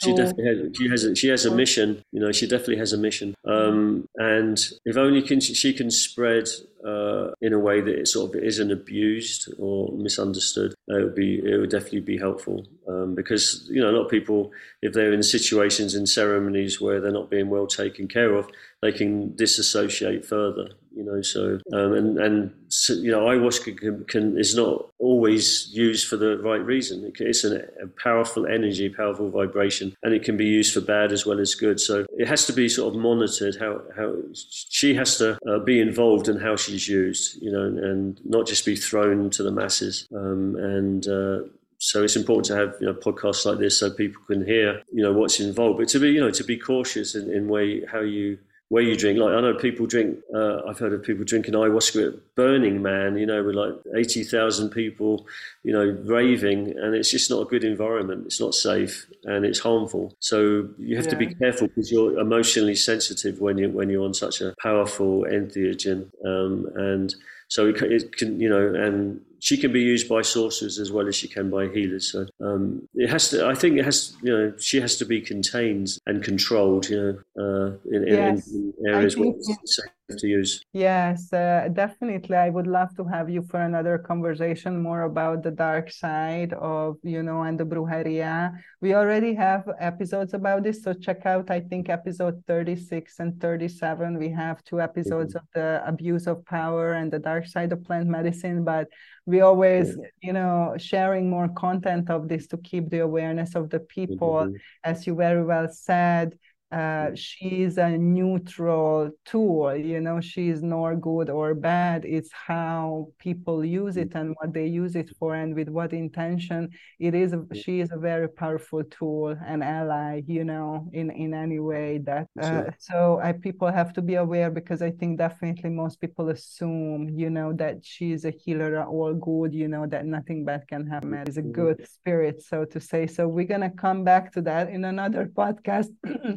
she definitely has, she has a, she has a mission. You know, she definitely has a mission. Um, and if only can she can spread uh, in a way that it sort of isn't abused or misunderstood, it would be it would definitely be helpful um, because you know a lot of people if they're in situations in ceremonies where they're not being well taken care of, they can disassociate further you know so um, and and you know ayahuasca can, can, is not always used for the right reason. It it's an, a powerful energy powerful vibration and it can be used for bad as well as good. So it has to be sort of monitored how how she has to uh, be involved in how she's used you know and not just be thrown to the masses. Um, and uh, so it's important to have you know podcasts like this so people can hear you know what's involved. But to be you know to be cautious in, in way how you where you drink. Like I know people drink. Uh, I've heard of people drinking ayahuasca at Burning Man. You know, with like eighty thousand people, you know, raving, and it's just not a good environment. It's not safe and it's harmful. So you have yeah. to be careful because you're emotionally sensitive when you when you're on such a powerful entheogen, um, and so it, it can you know and she can be used by sources as well as she can by healers. So um, it has to. I think it has. You know, she has to be contained and controlled. You know, uh, in, yes. in, in, areas where it's safe to use. Yes, uh, definitely. I would love to have you for another conversation more about the dark side of you know and the brujeria. We already have episodes about this, so check out. I think episode thirty six and thirty seven. We have two episodes mm-hmm. of the abuse of power and the dark side of plant medicine, but we always you know sharing more content of this to keep the awareness of the people mm-hmm. as you very well said uh, she's a neutral tool you know she's nor good or bad it's how people use it and what they use it for and with what intention. It is a, she is a very powerful tool and ally you know in in any way that uh, sure. so I, people have to be aware because i think definitely most people assume you know that she's a healer all good you know that nothing bad can happen is a mm-hmm. good spirit so to say. So we're gonna come back to that in another podcast.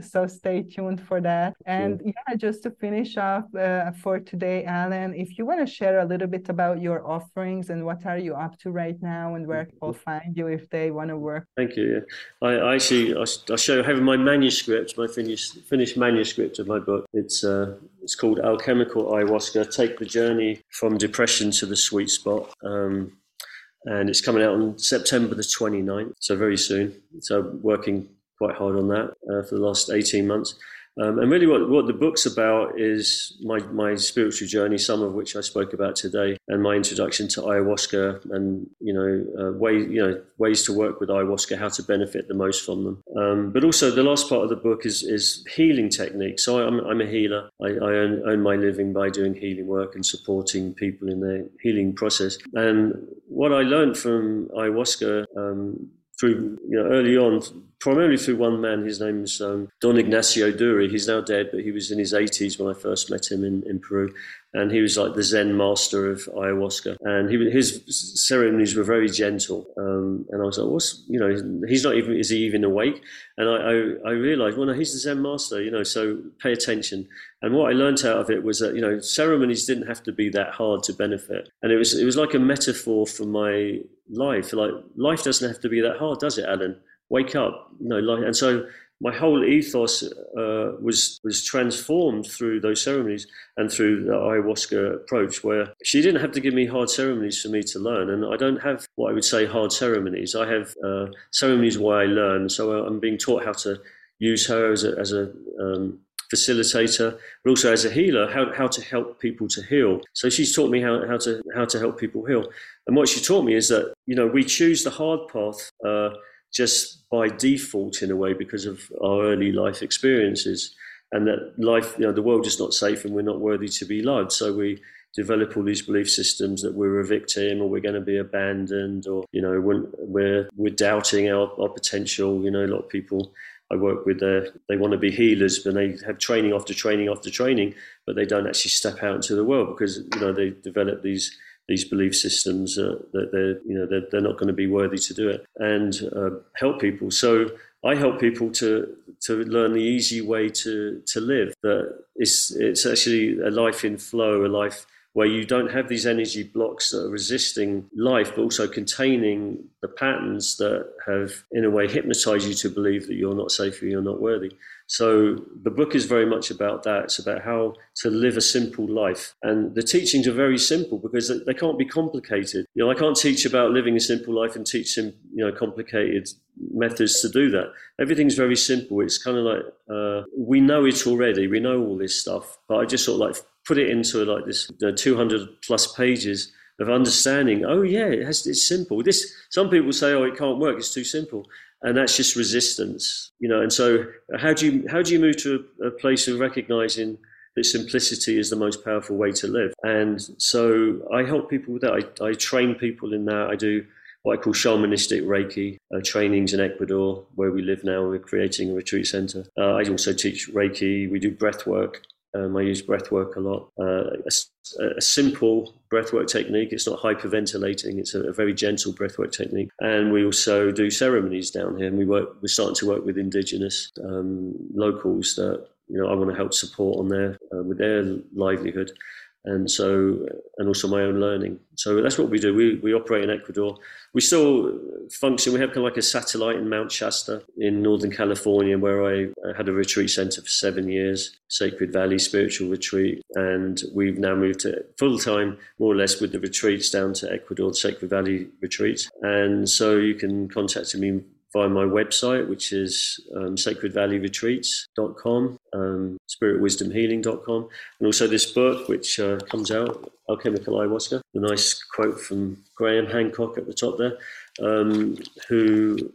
So so stay tuned for that. And yeah, yeah just to finish up uh, for today, Alan, if you want to share a little bit about your offerings and what are you up to right now and where people find you if they want to work. Thank you. Yeah. I, I actually I, I show have my manuscript, my finished finished manuscript of my book. It's uh, it's called Alchemical Ayahuasca: Take the Journey from Depression to the Sweet Spot. Um, and it's coming out on September the 29th, so very soon. So working quite hard on that uh, for the last 18 months. Um, and really, what, what the book's about is my, my spiritual journey, some of which I spoke about today, and my introduction to ayahuasca, and you know, uh, way, you know, ways to work with ayahuasca, how to benefit the most from them. Um, but also, the last part of the book is is healing techniques. So I'm, I'm a healer. I, I earn, my living by doing healing work and supporting people in their healing process. And what I learned from ayahuasca um, through you know, early on, primarily through one man. His name's um, Don Ignacio Duri. He's now dead, but he was in his 80s when I first met him in, in Peru. And he was like the Zen master of ayahuasca. And he, his ceremonies were very gentle. Um, and I was like, what's, you know, he's not even, is he even awake? And I, I, I realized, well, no, he's the Zen master, you know, so pay attention. And what I learned out of it was that, you know, ceremonies didn't have to be that hard to benefit. And it was, it was like a metaphor for my life. Like life doesn't have to be that hard, does it, Alan? Wake up, you know. Like, and so my whole ethos uh, was was transformed through those ceremonies and through the ayahuasca approach, where she didn't have to give me hard ceremonies for me to learn, and I don't have what I would say hard ceremonies. I have uh, ceremonies where I learn. So I'm being taught how to use her as a as a um, facilitator, but also as a healer, how, how to help people to heal. So she's taught me how, how to how to help people heal. And what she taught me is that you know we choose the hard path uh, just by default in a way because of our early life experiences, and that life you know the world is not safe and we're not worthy to be loved. So we develop all these belief systems that we're a victim or we're going to be abandoned or you know we're we're doubting our, our potential you know a lot of people I work with, uh, they want to be healers, but they have training after training after training, but they don't actually step out into the world because you know they develop these these belief systems uh, that they're you know they're, they're, not going to be worthy to do it and uh, help people. So I help people to to learn the easy way to to live. That it's it's actually a life in flow, a life where you don't have these energy blocks that are resisting life, but also containing the patterns that have, in a way, hypnotized you to believe that you're not safe or you're not worthy. So the book is very much about that. It's about how to live a simple life. And the teachings are very simple because they can't be complicated. You know, I can't teach about living a simple life and teach them, you know, complicated methods to do that. Everything's very simple. It's kind of like uh, we know it already. We know all this stuff, but I just sort of like put it into like this you know, 200 plus pages of understanding. Oh yeah, it has, it's simple. This some people say, oh, it can't work. It's too simple, and that's just resistance, you know. And so, how do you how do you move to a, a place of recognizing that simplicity is the most powerful way to live? And so, I help people with that. I, I train people in that. I do what I call shamanistic Reiki uh, trainings in Ecuador, where we live now. We're creating a retreat center. Uh, I also teach Reiki. We do breath work. Um, I use breath work a lot. Uh, a, a, simple breathwork technique. It's not hyperventilating. It's a, a, very gentle breathwork technique. And we also do ceremonies down here. And we work. We're starting to work with indigenous um, locals that you know I want to help support on their uh, with their livelihood and so and also my own learning. So that's what we do. We we operate in Ecuador. We still function. We have kind of like a satellite in Mount Shasta in Northern California, where I had a retreat center for seven years, Sacred Valley Spiritual Retreat, and we've now moved to full time, more or less, with the retreats down to Ecuador, the Sacred Valley retreats. And so you can contact me via my website, which is um, sacredvalleyretreats.com, um, spiritwisdomhealing.com, and also this book, which uh, comes out, Alchemical Ayahuasca. The nice quote from Graham Hancock at the top there, um, who,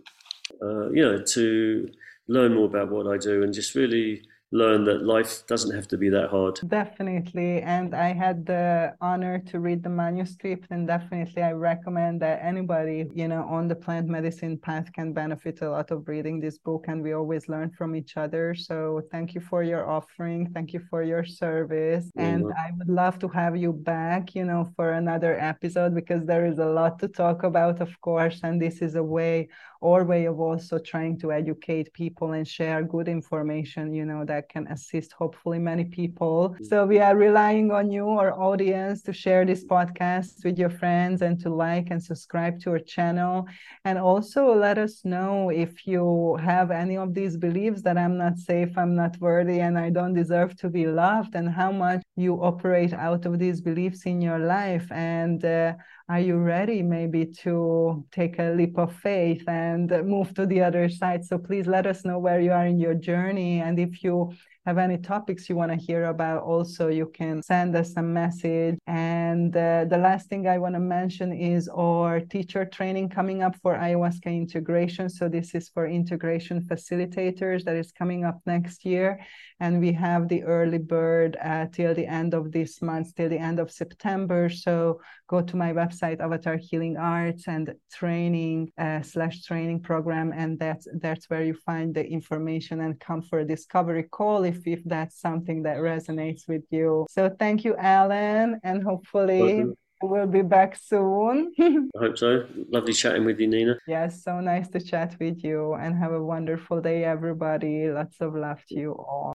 uh, you know, to learn more about what I do and just really learn that life doesn't have to be that hard. Definitely. And I had the honor to read the manuscript, and definitely I recommend that anybody, you know, on the plant medicine path can benefit a lot of reading this book. And we always learn from each other. So thank you for your offering. Thank you for your service. And I would love to have you back, you know, for another episode because there is a lot to talk about, of course. And this is a way or way of also trying to educate people and share good information you know that can assist hopefully many people. So we are relying on you our audience to share this podcast with your friends and to like and subscribe to our channel. And also let us know if you have any of these beliefs that i'm not safe i'm not worthy and i don't deserve to be loved and how much you operate out of these beliefs in your life. And uh, are you ready maybe to take a leap of faith and move to the other side? So please let us know where you are in your journey. And if you have any topics you want to hear about, also you can send us a message. And uh, the last thing I want to mention is our teacher training coming up for ayahuasca integration. So this is for integration facilitators that is coming up next year. And we have the early bird uh, till the end of this month, till the end of September. So go to my website, Avatar Healing Arts and training uh, slash training program. And that's, that's where you find the information and come for a discovery call if, if that's something that resonates with you. So thank you, Alan, and hopefully we'll be back soon. I hope so. Lovely chatting with you, Nina. Yes, so nice to chat with you and have a wonderful day, everybody. Lots of love to you all.